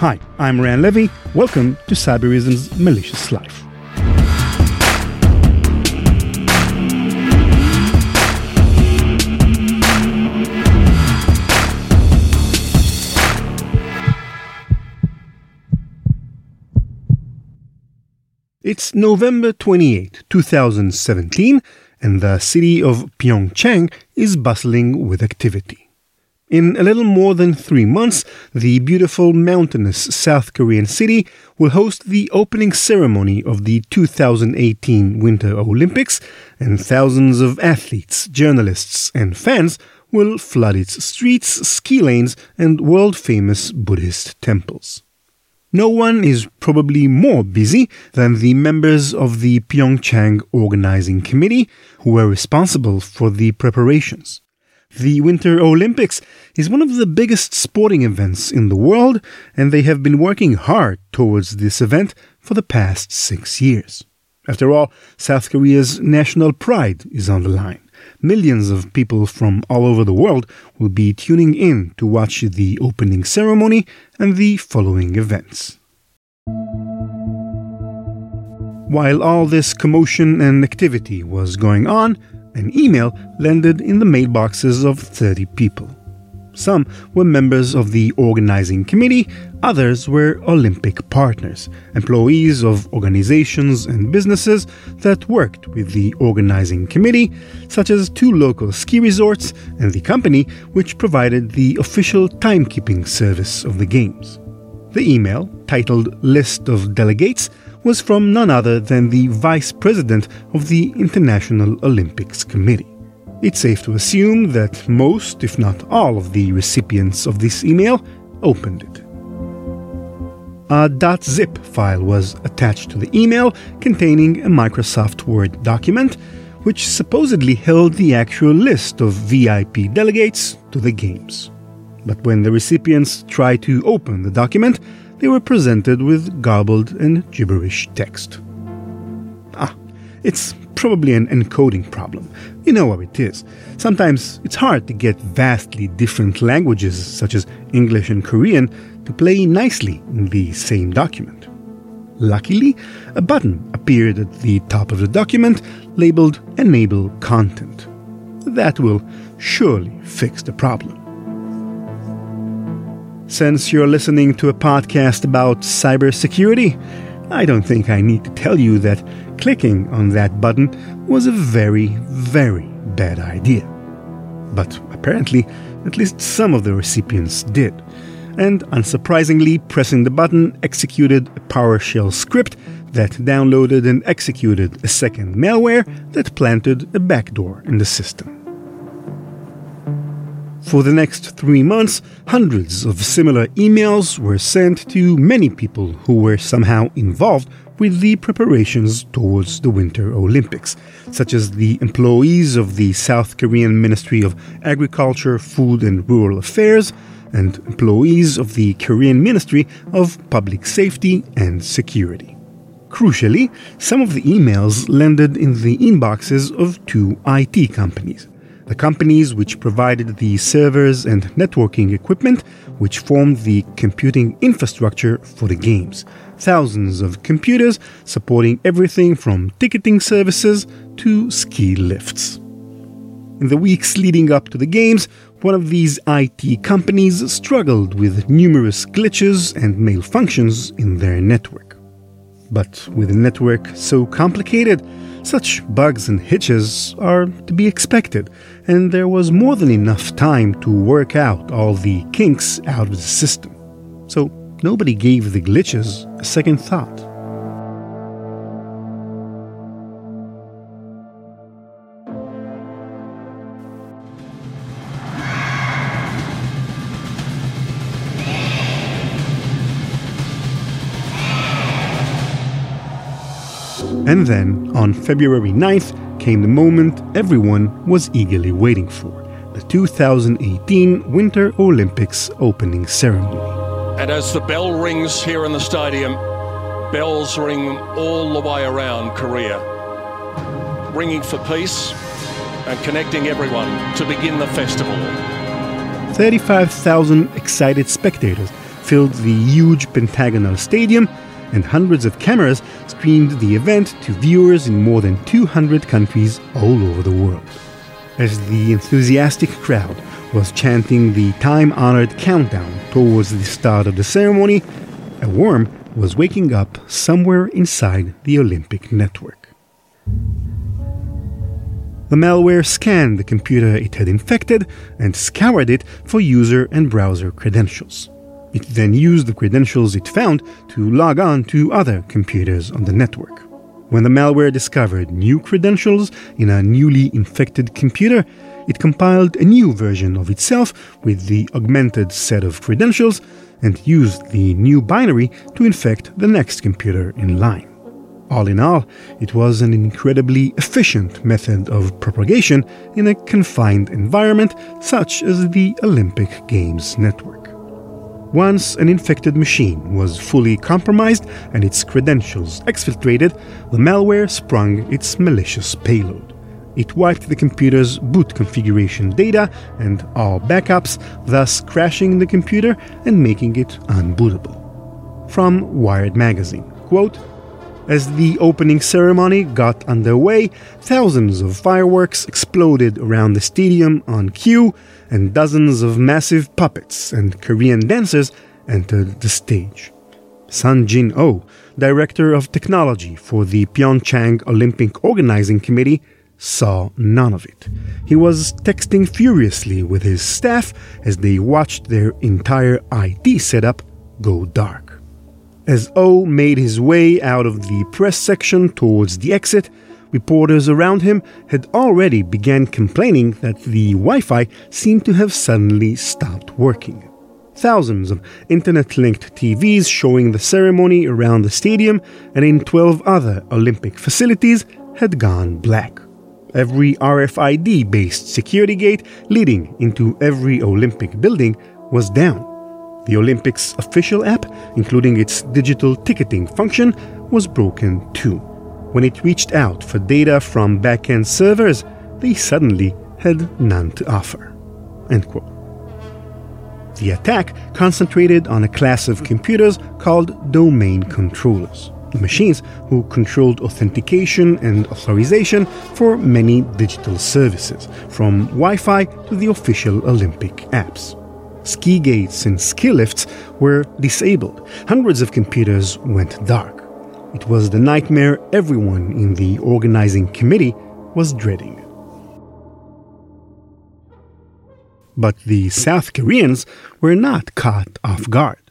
Hi, I'm Ran Levi. Welcome to Cybereason's Malicious Life. It's November 28, 2017, and the city of Pyeongchang is bustling with activity. In a little more than three months, the beautiful mountainous South Korean city will host the opening ceremony of the 2018 Winter Olympics, and thousands of athletes, journalists, and fans will flood its streets, ski lanes, and world famous Buddhist temples. No one is probably more busy than the members of the Pyeongchang Organizing Committee who were responsible for the preparations. The Winter Olympics is one of the biggest sporting events in the world, and they have been working hard towards this event for the past six years. After all, South Korea's national pride is on the line. Millions of people from all over the world will be tuning in to watch the opening ceremony and the following events. While all this commotion and activity was going on, an email landed in the mailboxes of 30 people. Some were members of the organizing committee, others were Olympic partners, employees of organizations and businesses that worked with the organizing committee, such as two local ski resorts and the company which provided the official timekeeping service of the Games. The email, titled List of Delegates, was from none other than the vice president of the International Olympics Committee. It's safe to assume that most, if not all, of the recipients of this email opened it. A .zip file was attached to the email containing a Microsoft Word document which supposedly held the actual list of VIP delegates to the games. But when the recipients tried to open the document, they were presented with garbled and gibberish text. Ah, it's probably an encoding problem. You know how it is. Sometimes it's hard to get vastly different languages, such as English and Korean, to play nicely in the same document. Luckily, a button appeared at the top of the document labeled Enable Content. That will surely fix the problem. Since you're listening to a podcast about cybersecurity, I don't think I need to tell you that clicking on that button was a very, very bad idea. But apparently, at least some of the recipients did. And unsurprisingly, pressing the button executed a PowerShell script that downloaded and executed a second malware that planted a backdoor in the system. For the next three months, hundreds of similar emails were sent to many people who were somehow involved with the preparations towards the Winter Olympics, such as the employees of the South Korean Ministry of Agriculture, Food and Rural Affairs, and employees of the Korean Ministry of Public Safety and Security. Crucially, some of the emails landed in the inboxes of two IT companies the companies which provided the servers and networking equipment which formed the computing infrastructure for the games. Thousands of computers supporting everything from ticketing services to ski lifts. In the weeks leading up to the games, one of these IT companies struggled with numerous glitches and malfunctions in their network. But with a network so complicated, such bugs and hitches are to be expected, and there was more than enough time to work out all the kinks out of the system. So nobody gave the glitches a second thought. And then, on February 9th, came the moment everyone was eagerly waiting for the 2018 Winter Olympics opening ceremony. And as the bell rings here in the stadium, bells ring all the way around Korea, ringing for peace and connecting everyone to begin the festival. 35,000 excited spectators filled the huge pentagonal stadium, and hundreds of cameras streamed the event to viewers in more than 200 countries all over the world. As the enthusiastic crowd was chanting the time honored countdown towards the start of the ceremony, a worm was waking up somewhere inside the Olympic network. The malware scanned the computer it had infected and scoured it for user and browser credentials. It then used the credentials it found to log on to other computers on the network. When the malware discovered new credentials in a newly infected computer, it compiled a new version of itself with the augmented set of credentials and used the new binary to infect the next computer in line. All in all, it was an incredibly efficient method of propagation in a confined environment such as the Olympic Games network. Once an infected machine was fully compromised and its credentials exfiltrated, the malware sprung its malicious payload. It wiped the computer's boot configuration data and all backups, thus crashing the computer and making it unbootable. From Wired Magazine, quote, as the opening ceremony got underway, thousands of fireworks exploded around the stadium on cue, and dozens of massive puppets and Korean dancers entered the stage. Sang-jin Oh, director of technology for the Pyeongchang Olympic Organizing Committee, saw none of it. He was texting furiously with his staff as they watched their entire IT setup go dark. As O made his way out of the press section towards the exit, reporters around him had already begun complaining that the Wi Fi seemed to have suddenly stopped working. Thousands of internet linked TVs showing the ceremony around the stadium and in 12 other Olympic facilities had gone black. Every RFID based security gate leading into every Olympic building was down. The Olympics official app, including its digital ticketing function, was broken too. When it reached out for data from backend servers, they suddenly had none to offer. The attack concentrated on a class of computers called domain controllers, the machines who controlled authentication and authorization for many digital services, from Wi Fi to the official Olympic apps ski gates and ski lifts were disabled. Hundreds of computers went dark. It was the nightmare everyone in the organizing committee was dreading. But the South Koreans were not caught off guard.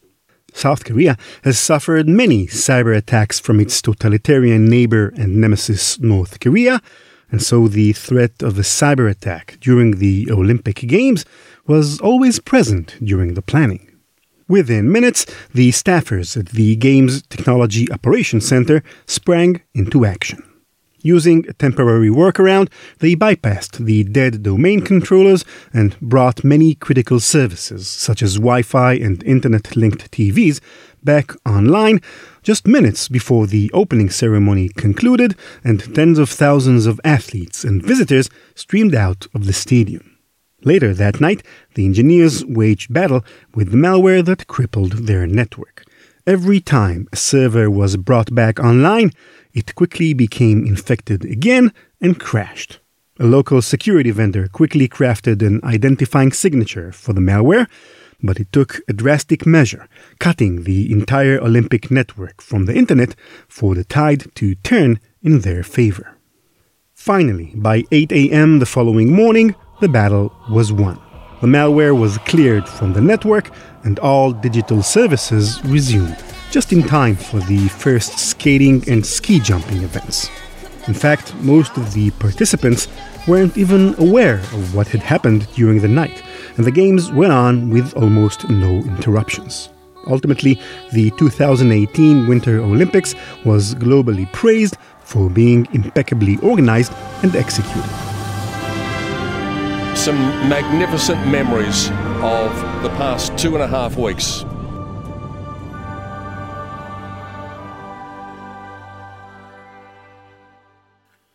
South Korea has suffered many cyber attacks from its totalitarian neighbor and nemesis North Korea, and so the threat of a cyber attack during the Olympic Games was always present during the planning. Within minutes, the staffers at the Games Technology Operations Center sprang into action. Using a temporary workaround, they bypassed the dead domain controllers and brought many critical services, such as Wi Fi and Internet linked TVs, back online just minutes before the opening ceremony concluded and tens of thousands of athletes and visitors streamed out of the stadium. Later that night, the engineers waged battle with the malware that crippled their network. Every time a server was brought back online, it quickly became infected again and crashed. A local security vendor quickly crafted an identifying signature for the malware, but it took a drastic measure, cutting the entire Olympic network from the internet for the tide to turn in their favor. Finally, by 8 a.m. the following morning, the battle was won. The malware was cleared from the network and all digital services resumed, just in time for the first skating and ski jumping events. In fact, most of the participants weren't even aware of what had happened during the night, and the games went on with almost no interruptions. Ultimately, the 2018 Winter Olympics was globally praised for being impeccably organized and executed some magnificent memories of the past two and a half weeks.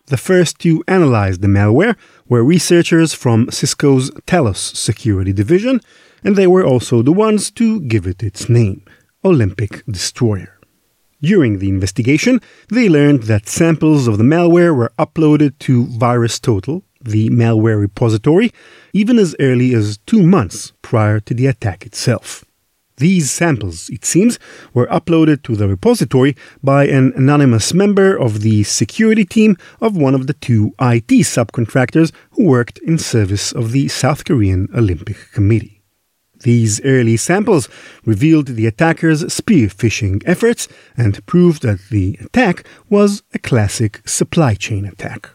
The first to analyze the malware were researchers from Cisco's Talos security division, and they were also the ones to give it its name Olympic Destroyer. During the investigation, they learned that samples of the malware were uploaded to VirusTotal, the malware repository, even as early as two months prior to the attack itself. These samples, it seems, were uploaded to the repository by an anonymous member of the security team of one of the two IT subcontractors who worked in service of the South Korean Olympic Committee. These early samples revealed the attackers' spear phishing efforts and proved that the attack was a classic supply chain attack.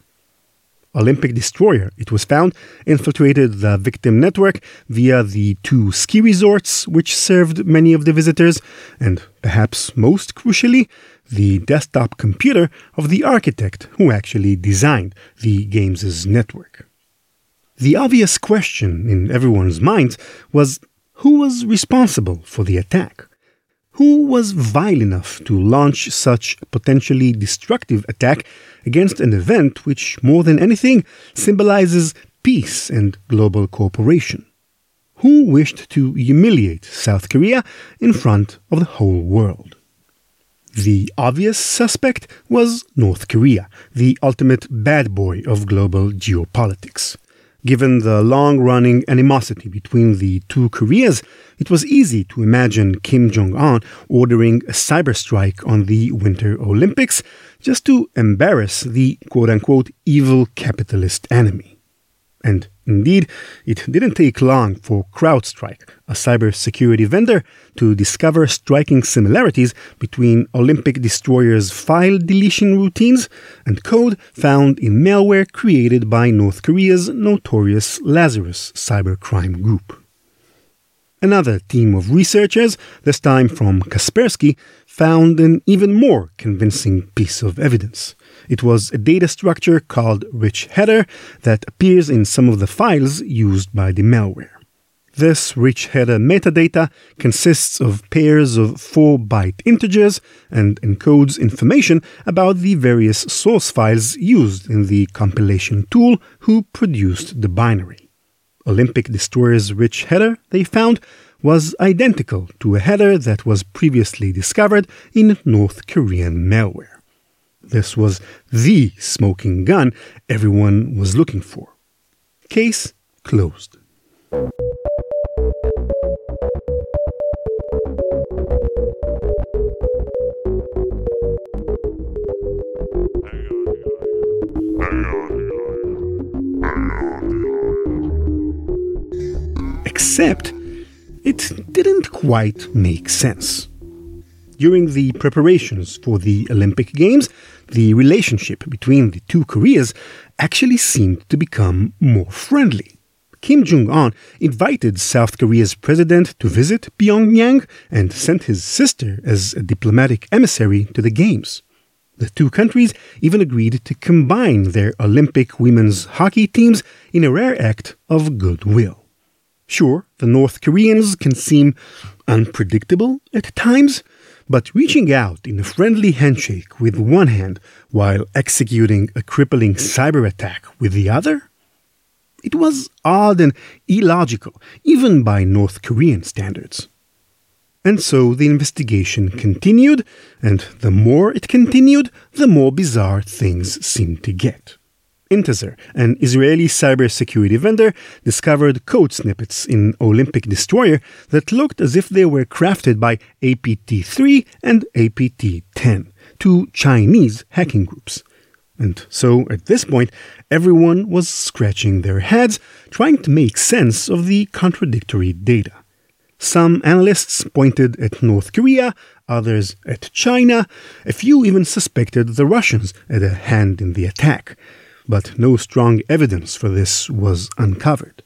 Olympic Destroyer, it was found, infiltrated the victim network via the two ski resorts which served many of the visitors, and perhaps most crucially, the desktop computer of the architect who actually designed the game's network. The obvious question in everyone's minds was who was responsible for the attack? Who was vile enough to launch such potentially destructive attack against an event which, more than anything, symbolizes peace and global cooperation? Who wished to humiliate South Korea in front of the whole world? The obvious suspect was North Korea, the ultimate bad boy of global geopolitics. Given the long running animosity between the two Koreas, it was easy to imagine Kim Jong un ordering a cyber strike on the Winter Olympics just to embarrass the quote unquote evil capitalist enemy. And indeed, it didn't take long for CrowdStrike, a cybersecurity vendor, to discover striking similarities between Olympic Destroyer's file deletion routines and code found in malware created by North Korea's notorious Lazarus cybercrime group. Another team of researchers, this time from Kaspersky, found an even more convincing piece of evidence. It was a data structure called rich header that appears in some of the files used by the malware. This rich header metadata consists of pairs of 4 byte integers and encodes information about the various source files used in the compilation tool who produced the binary. Olympic Destroyer's rich header, they found, was identical to a header that was previously discovered in North Korean malware. This was the smoking gun everyone was looking for. Case closed. Except it didn't quite make sense. During the preparations for the Olympic Games, the relationship between the two Koreas actually seemed to become more friendly. Kim Jong un invited South Korea's president to visit Pyongyang and sent his sister as a diplomatic emissary to the Games. The two countries even agreed to combine their Olympic women's hockey teams in a rare act of goodwill. Sure, the North Koreans can seem unpredictable at times, but reaching out in a friendly handshake with one hand while executing a crippling cyber attack with the other? It was odd and illogical, even by North Korean standards. And so the investigation continued, and the more it continued, the more bizarre things seemed to get. Intezer, an Israeli cybersecurity vendor, discovered code snippets in Olympic Destroyer that looked as if they were crafted by APT 3 and APT 10, two Chinese hacking groups. And so, at this point, everyone was scratching their heads, trying to make sense of the contradictory data. Some analysts pointed at North Korea, others at China, a few even suspected the Russians had a hand in the attack but no strong evidence for this was uncovered.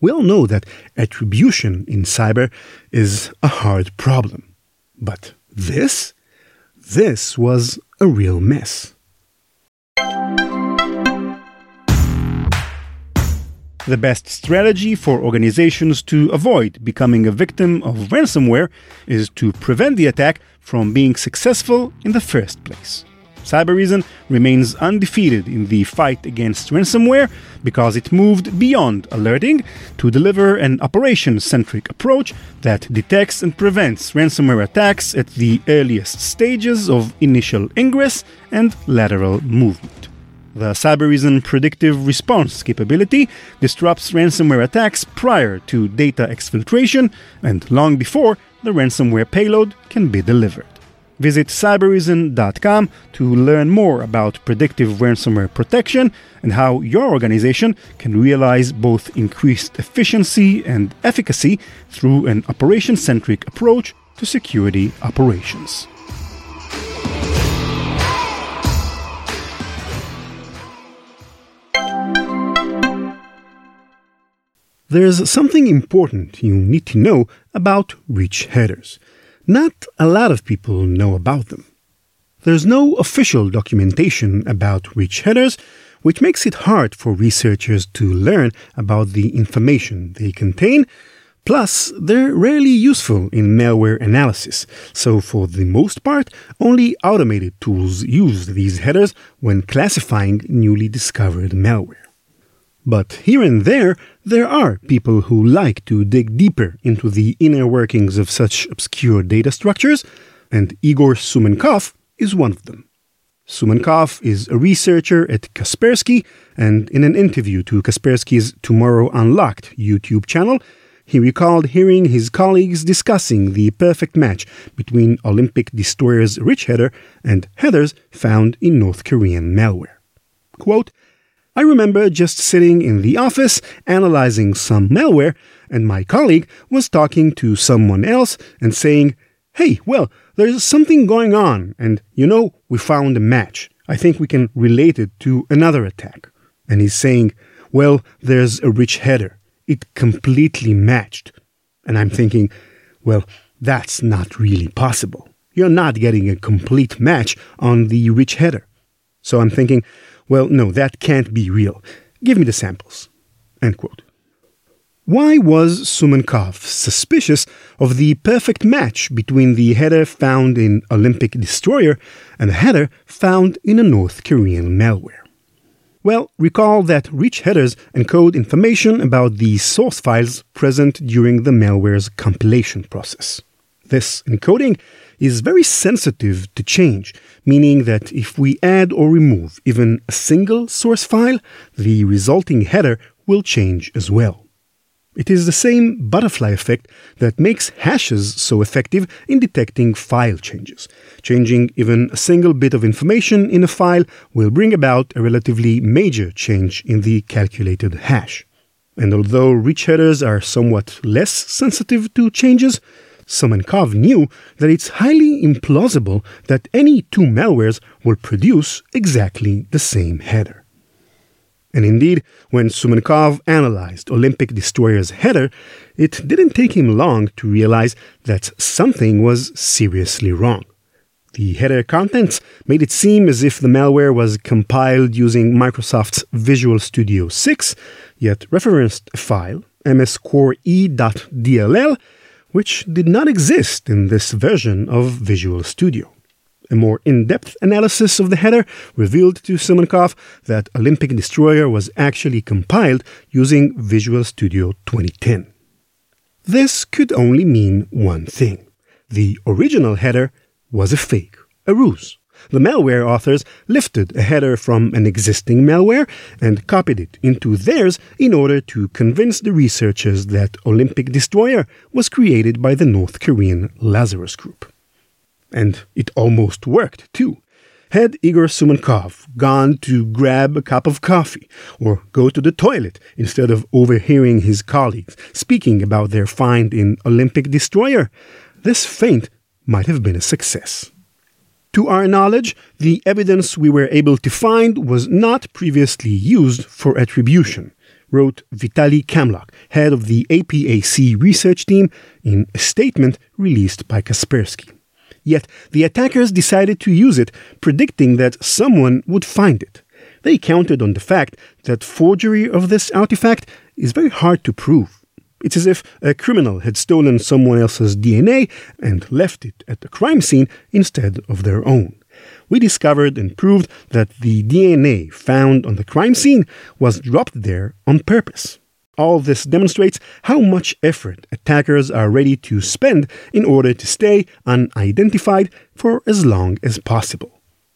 We all know that attribution in cyber is a hard problem. But this? This was a real mess. The best strategy for organizations to avoid becoming a victim of ransomware is to prevent the attack from being successful in the first place. Cybereason remains undefeated in the fight against ransomware because it moved beyond alerting to deliver an operation centric approach that detects and prevents ransomware attacks at the earliest stages of initial ingress and lateral movement. The Cybereason predictive response capability disrupts ransomware attacks prior to data exfiltration and long before the ransomware payload can be delivered. Visit cybereason.com to learn more about predictive ransomware protection and how your organization can realize both increased efficiency and efficacy through an operation centric approach to security operations. There's something important you need to know about rich headers. Not a lot of people know about them. There's no official documentation about rich headers, which makes it hard for researchers to learn about the information they contain. Plus, they're rarely useful in malware analysis, so for the most part, only automated tools use these headers when classifying newly discovered malware. But here and there, there are people who like to dig deeper into the inner workings of such obscure data structures, and Igor Soumenkov is one of them. Soumenkov is a researcher at Kaspersky, and in an interview to Kaspersky's Tomorrow Unlocked YouTube channel, he recalled hearing his colleagues discussing the perfect match between Olympic Destroyer's rich header and headers found in North Korean malware. Quote, I remember just sitting in the office analyzing some malware, and my colleague was talking to someone else and saying, Hey, well, there's something going on, and you know, we found a match. I think we can relate it to another attack. And he's saying, Well, there's a rich header. It completely matched. And I'm thinking, Well, that's not really possible. You're not getting a complete match on the rich header. So I'm thinking, well, no, that can't be real. Give me the samples. End quote. Why was Soumenkov suspicious of the perfect match between the header found in Olympic Destroyer and the header found in a North Korean malware? Well, recall that rich headers encode information about the source files present during the malware's compilation process. This encoding is very sensitive to change, meaning that if we add or remove even a single source file, the resulting header will change as well. It is the same butterfly effect that makes hashes so effective in detecting file changes. Changing even a single bit of information in a file will bring about a relatively major change in the calculated hash. And although rich headers are somewhat less sensitive to changes, Soumenkov knew that it's highly implausible that any two malwares will produce exactly the same header. And indeed, when Soumenkov analyzed Olympic Destroyer's header, it didn't take him long to realize that something was seriously wrong. The header contents made it seem as if the malware was compiled using Microsoft's Visual Studio 6, yet referenced a file, mscoree.dll, which did not exist in this version of Visual Studio. A more in depth analysis of the header revealed to Soumenkov that Olympic Destroyer was actually compiled using Visual Studio 2010. This could only mean one thing the original header was a fake, a ruse the malware authors lifted a header from an existing malware and copied it into theirs in order to convince the researchers that Olympic Destroyer was created by the North Korean Lazarus Group. And it almost worked, too. Had Igor Soumenkov gone to grab a cup of coffee or go to the toilet instead of overhearing his colleagues speaking about their find in Olympic Destroyer, this feint might have been a success. To our knowledge, the evidence we were able to find was not previously used for attribution, wrote Vitaly Kamluk, head of the APAC research team, in a statement released by Kaspersky. Yet the attackers decided to use it, predicting that someone would find it. They counted on the fact that forgery of this artifact is very hard to prove. It's as if a criminal had stolen someone else's DNA and left it at the crime scene instead of their own. we discovered and proved that the DNA found on the crime scene was dropped there on purpose. All this demonstrates how much effort attackers are ready to spend in order to stay unidentified for as long as possible.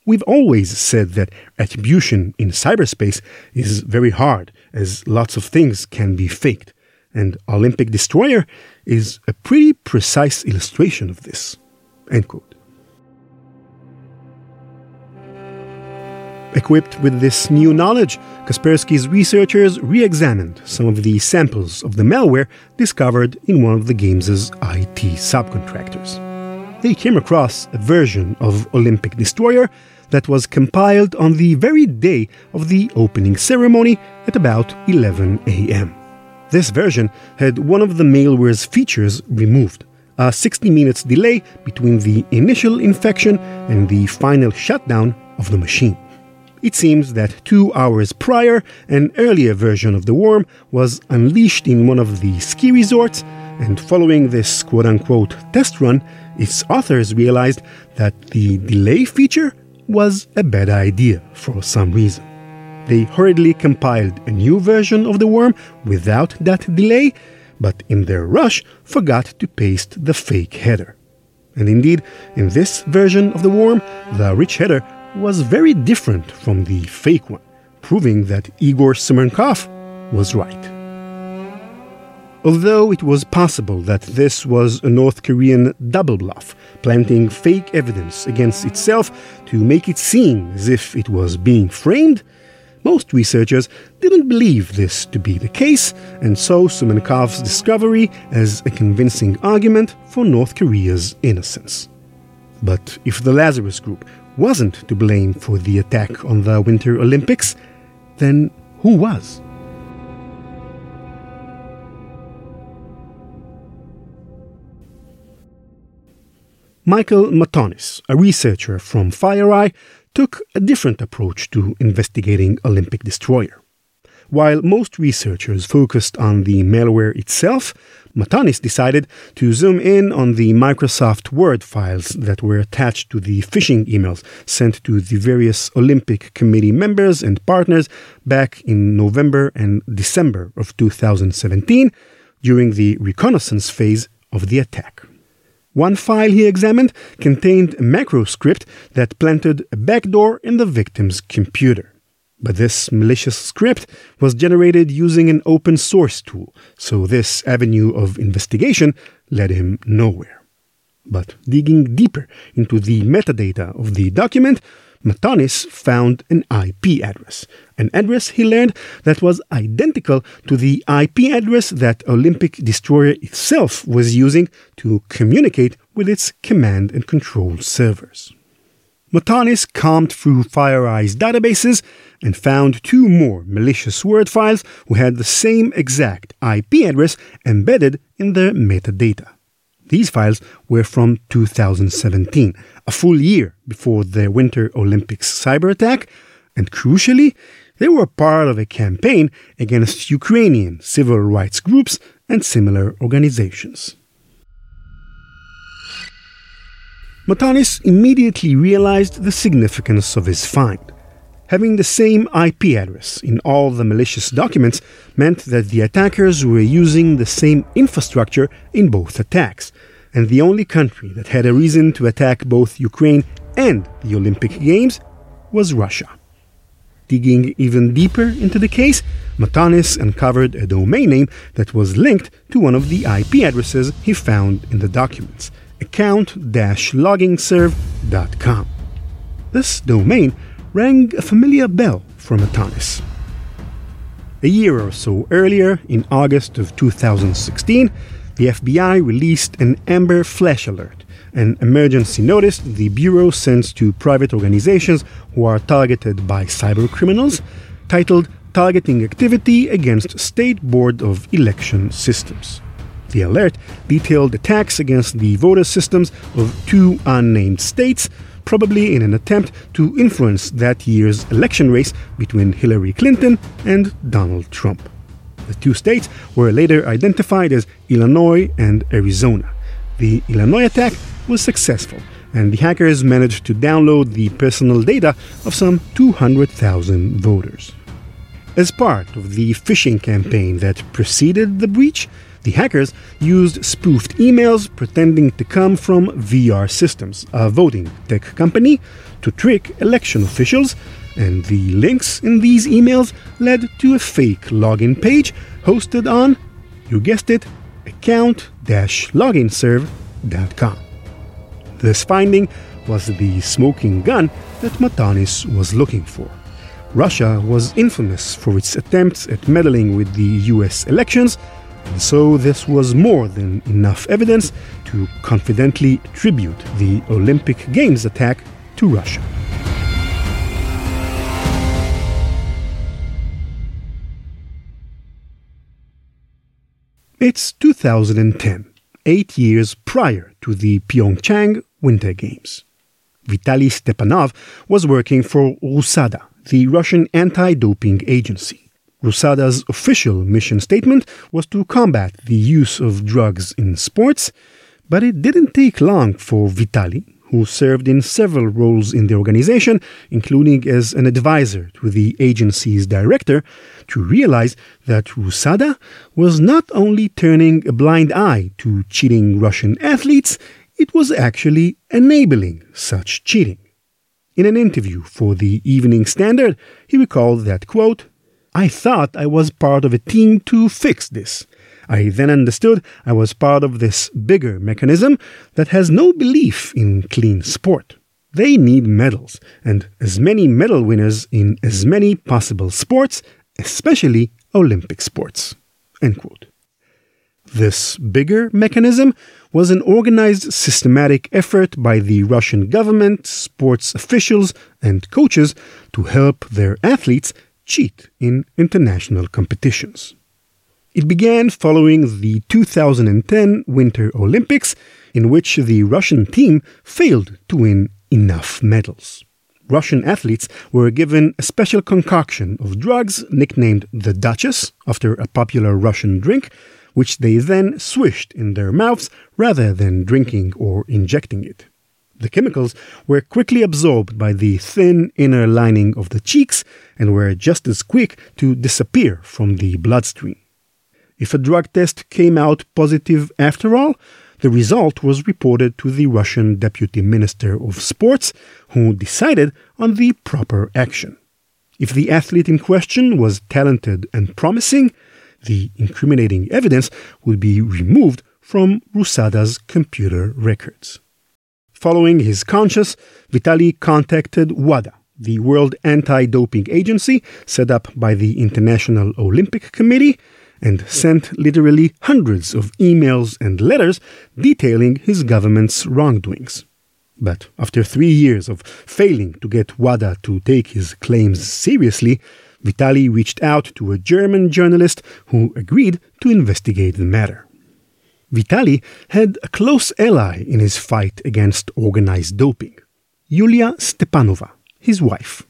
We've always said that attribution in cyberspace is very hard, as lots of things can be faked, and Olympic Destroyer is a pretty precise illustration of this. End quote. Equipped with this new knowledge, Kaspersky's researchers re examined some of the samples of the malware discovered in one of the game's IT subcontractors. They came across a version of Olympic Destroyer that was compiled on the very day of the opening ceremony at about 11 a.m. This version had one of the malware's features removed a 60 minutes delay between the initial infection and the final shutdown of the machine. It seems that two hours prior, an earlier version of the worm was unleashed in one of the ski resorts, and following this quote unquote test run, its authors realized that the delay feature was a bad idea for some reason. They hurriedly compiled a new version of the worm without that delay, but in their rush forgot to paste the fake header. And indeed, in this version of the worm, the rich header was very different from the fake one, proving that Igor Soumenkov was right. Although it was possible that this was a North Korean double bluff, planting fake evidence against itself to make it seem as if it was being framed, most researchers didn't believe this to be the case and saw Soumenkov's discovery as a convincing argument for North Korea's innocence. But if the Lazarus Group wasn't to blame for the attack on the Winter Olympics, then who was? Michael Matonis, a researcher from FireEye, took a different approach to investigating Olympic Destroyer. While most researchers focused on the malware itself, Matonis decided to zoom in on the Microsoft Word files that were attached to the phishing emails sent to the various Olympic Committee members and partners back in November and December of 2017 during the reconnaissance phase of the attack. One file he examined contained a macro script that planted a backdoor in the victim's computer. But this malicious script was generated using an open source tool, so this avenue of investigation led him nowhere. But digging deeper into the metadata of the document, Matonis found an IP address, an address he learned that was identical to the IP address that Olympic Destroyer itself was using to communicate with its command and control servers. Matonis combed through FireEye's databases and found two more malicious word files who had the same exact IP address embedded in their metadata. These files were from 2017, a full year before the Winter Olympics cyber attack, and crucially, they were part of a campaign against Ukrainian civil rights groups and similar organizations. Matonis immediately realized the significance of his find. Having the same IP address in all the malicious documents meant that the attackers were using the same infrastructure in both attacks, and the only country that had a reason to attack both Ukraine and the Olympic Games was Russia. Digging even deeper into the case, Matonis uncovered a domain name that was linked to one of the IP addresses he found in the documents account-loginserve.com. This domain rang a familiar bell for Matonis. A year or so earlier, in August of 2016, the FBI released an Amber Flash Alert, an emergency notice the Bureau sends to private organizations who are targeted by cybercriminals, titled Targeting Activity Against State Board of Election Systems. The alert detailed attacks against the voter systems of two unnamed states, probably in an attempt to influence that year's election race between Hillary Clinton and Donald Trump. The two states were later identified as Illinois and Arizona. The Illinois attack was successful, and the hackers managed to download the personal data of some 200,000 voters. As part of the phishing campaign that preceded the breach, the hackers used spoofed emails pretending to come from VR Systems, a voting tech company, to trick election officials, and the links in these emails led to a fake login page hosted on, you guessed it, account-loginserve.com. This finding was the smoking gun that Matonis was looking for. Russia was infamous for its attempts at meddling with the US elections, and so this was more than enough evidence to confidently attribute the Olympic Games attack to Russia. It's 2010, eight years prior to the Pyeongchang Winter Games. Vitaly Stepanov was working for RUSADA, the Russian anti doping agency. RUSADA's official mission statement was to combat the use of drugs in sports, but it didn't take long for Vitaly, who served in several roles in the organization, including as an advisor to the agency's director, to realize that RUSADA was not only turning a blind eye to cheating Russian athletes, it was actually enabling such cheating. In an interview for the Evening Standard, he recalled that, quote, I thought I was part of a team to fix this. I then understood I was part of this bigger mechanism that has no belief in clean sport. They need medals, and as many medal winners in as many possible sports, especially Olympic sports. This bigger mechanism was an organized, systematic effort by the Russian government, sports officials, and coaches to help their athletes cheat in international competitions. It began following the 2010 Winter Olympics, in which the Russian team failed to win enough medals. Russian athletes were given a special concoction of drugs nicknamed the Duchess, after a popular Russian drink, which they then swished in their mouths rather than drinking or injecting it. The chemicals were quickly absorbed by the thin inner lining of the cheeks and were just as quick to disappear from the bloodstream. If a drug test came out positive after all, the result was reported to the Russian Deputy Minister of Sports, who decided on the proper action. If the athlete in question was talented and promising, the incriminating evidence would be removed from RUSADA's computer records. Following his conscience, Vitaly contacted WADA, the World Anti Doping Agency set up by the International Olympic Committee, and sent literally hundreds of emails and letters detailing his government's wrongdoings. But after three years of failing to get WADA to take his claims seriously, Vitali reached out to a German journalist who agreed to investigate the matter. Vitali had a close ally in his fight against organized doping Yulia Stepanova, his wife.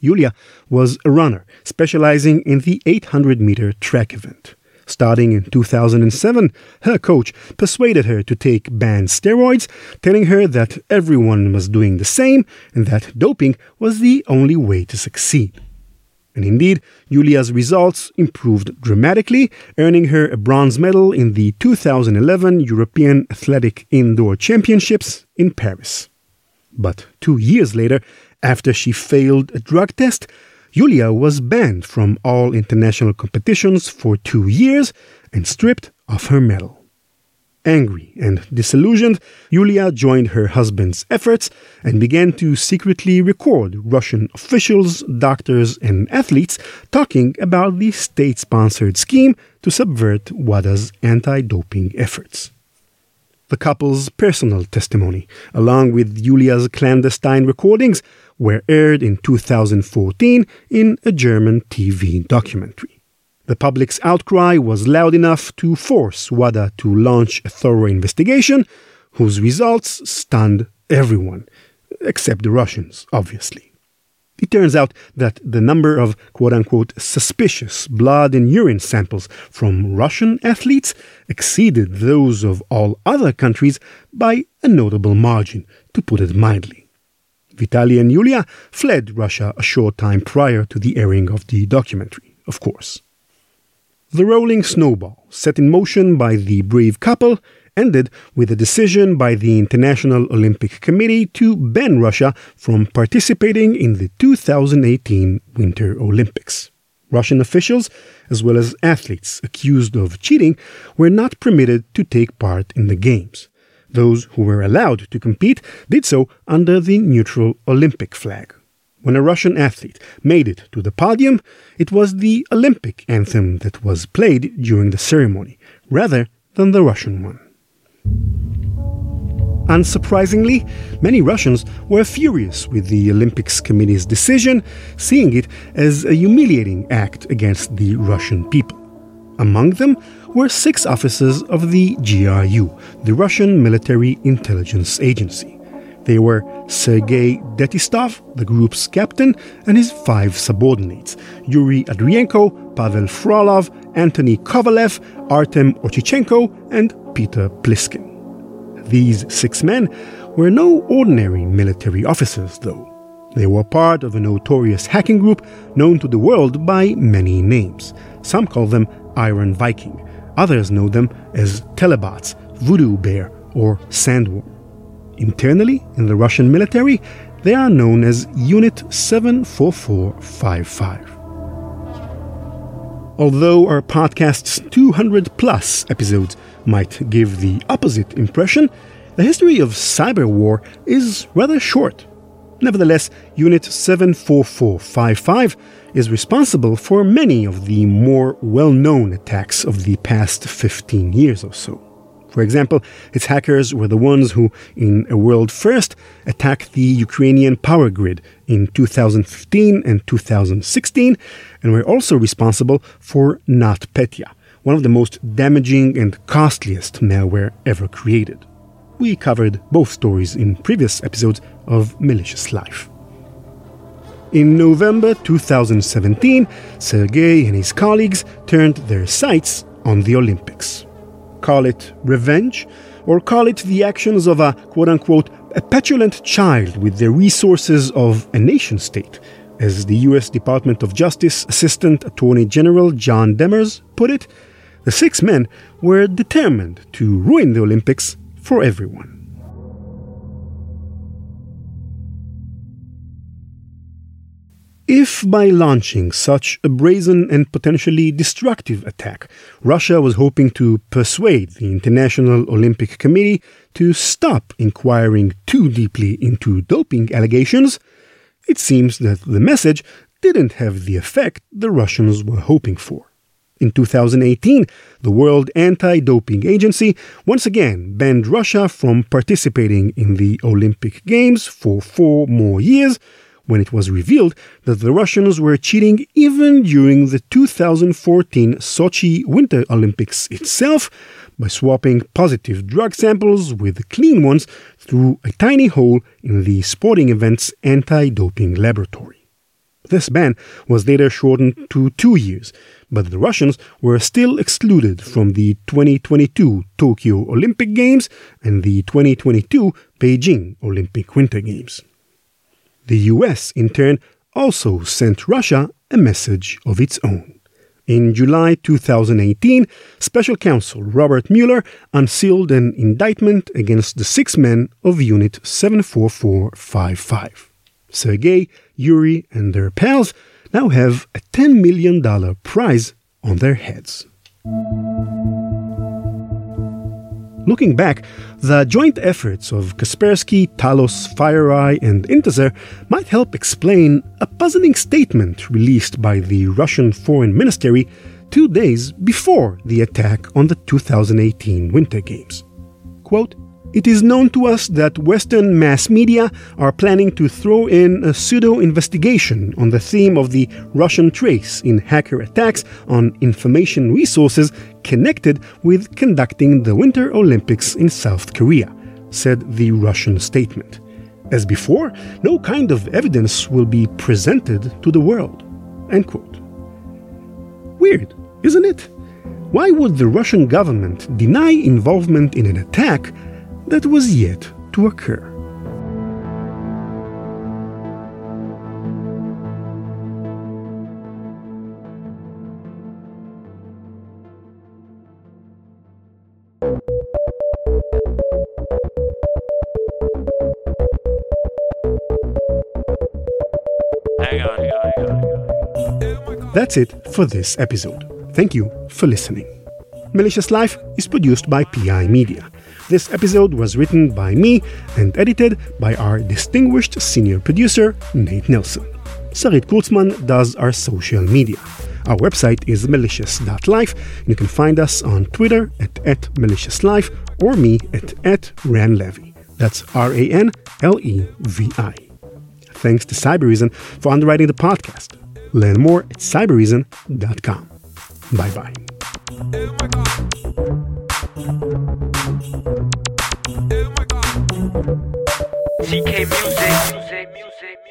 Yulia was a runner specializing in the 800 meter track event. Starting in 2007, her coach persuaded her to take banned steroids, telling her that everyone was doing the same and that doping was the only way to succeed. And indeed, Yulia's results improved dramatically, earning her a bronze medal in the 2011 European Athletic Indoor Championships in Paris. But two years later, after she failed a drug test, Yulia was banned from all international competitions for two years and stripped of her medal. Angry and disillusioned, Yulia joined her husband's efforts and began to secretly record Russian officials, doctors, and athletes talking about the state sponsored scheme to subvert WADA's anti doping efforts. The couple's personal testimony, along with Yulia's clandestine recordings, were aired in 2014 in a German TV documentary. The public's outcry was loud enough to force WADA to launch a thorough investigation, whose results stunned everyone, except the Russians, obviously. It turns out that the number of quote unquote suspicious blood and urine samples from Russian athletes exceeded those of all other countries by a notable margin to put it mildly. Vitaly and Yulia fled Russia a short time prior to the airing of the documentary, of course. The rolling snowball, set in motion by the brave couple, ended with a decision by the International Olympic Committee to ban Russia from participating in the 2018 Winter Olympics. Russian officials, as well as athletes accused of cheating, were not permitted to take part in the Games. Those who were allowed to compete did so under the neutral Olympic flag. When a Russian athlete made it to the podium, it was the Olympic anthem that was played during the ceremony, rather than the Russian one. Unsurprisingly, many Russians were furious with the Olympics Committee's decision, seeing it as a humiliating act against the Russian people. Among them were six officers of the GRU, the Russian Military Intelligence Agency. They were Sergei Detistov, the group's captain, and his five subordinates Yuri Andrienko, Pavel Frolov, Anthony Kovalev, Artem Ochichenko, and Peter Pliskin. These six men were no ordinary military officers, though. They were part of a notorious hacking group known to the world by many names. Some call them Iron Viking, others know them as Telebots, Voodoo Bear, or Sandworm. Internally, in the Russian military, they are known as Unit 74455. Although our podcast's 200 plus episodes might give the opposite impression, the history of cyber war is rather short. Nevertheless, Unit 74455 is responsible for many of the more well known attacks of the past 15 years or so. For example, its hackers were the ones who, in a world first, attacked the Ukrainian power grid in 2015 and 2016, and were also responsible for NotPetya, one of the most damaging and costliest malware ever created. We covered both stories in previous episodes of Malicious Life. In November 2017, Sergei and his colleagues turned their sights on the Olympics call it revenge, or call it the actions of a quote unquote a petulant child with the resources of a nation state, as the US Department of Justice Assistant Attorney General John Demers put it, the six men were determined to ruin the Olympics for everyone. If by launching such a brazen and potentially destructive attack, Russia was hoping to persuade the International Olympic Committee to stop inquiring too deeply into doping allegations, it seems that the message didn't have the effect the Russians were hoping for. In 2018, the World Anti Doping Agency once again banned Russia from participating in the Olympic Games for four more years when it was revealed that the Russians were cheating even during the 2014 Sochi Winter Olympics itself by swapping positive drug samples with clean ones through a tiny hole in the sporting event's anti doping laboratory. This ban was later shortened to two years, but the Russians were still excluded from the 2022 Tokyo Olympic Games and the 2022 Beijing Olympic Winter Games. The US, in turn, also sent Russia a message of its own. In July 2018, Special Counsel Robert Mueller unsealed an indictment against the six men of Unit 74455. Sergei, Yuri, and their pals now have a $10 million prize on their heads. Looking back, the joint efforts of Kaspersky, Talos, FireEye, and Intezer might help explain a puzzling statement released by the Russian Foreign Ministry two days before the attack on the 2018 Winter Games. Quote, it is known to us that Western mass media are planning to throw in a pseudo investigation on the theme of the Russian trace in hacker attacks on information resources connected with conducting the Winter Olympics in South Korea, said the Russian statement. As before, no kind of evidence will be presented to the world. End quote. Weird, isn't it? Why would the Russian government deny involvement in an attack that was yet to occur. That's it for this episode. Thank you for listening. Malicious Life is produced by PI Media. This episode was written by me and edited by our distinguished senior producer, Nate Nelson. Sarit Kurtzman does our social media. Our website is malicious.life. You can find us on Twitter at, at maliciouslife or me at, at ranlevi. That's R A N L E V I. Thanks to Cybereason for underwriting the podcast. Learn more at cybereason.com. Bye bye. CK Music. music, music.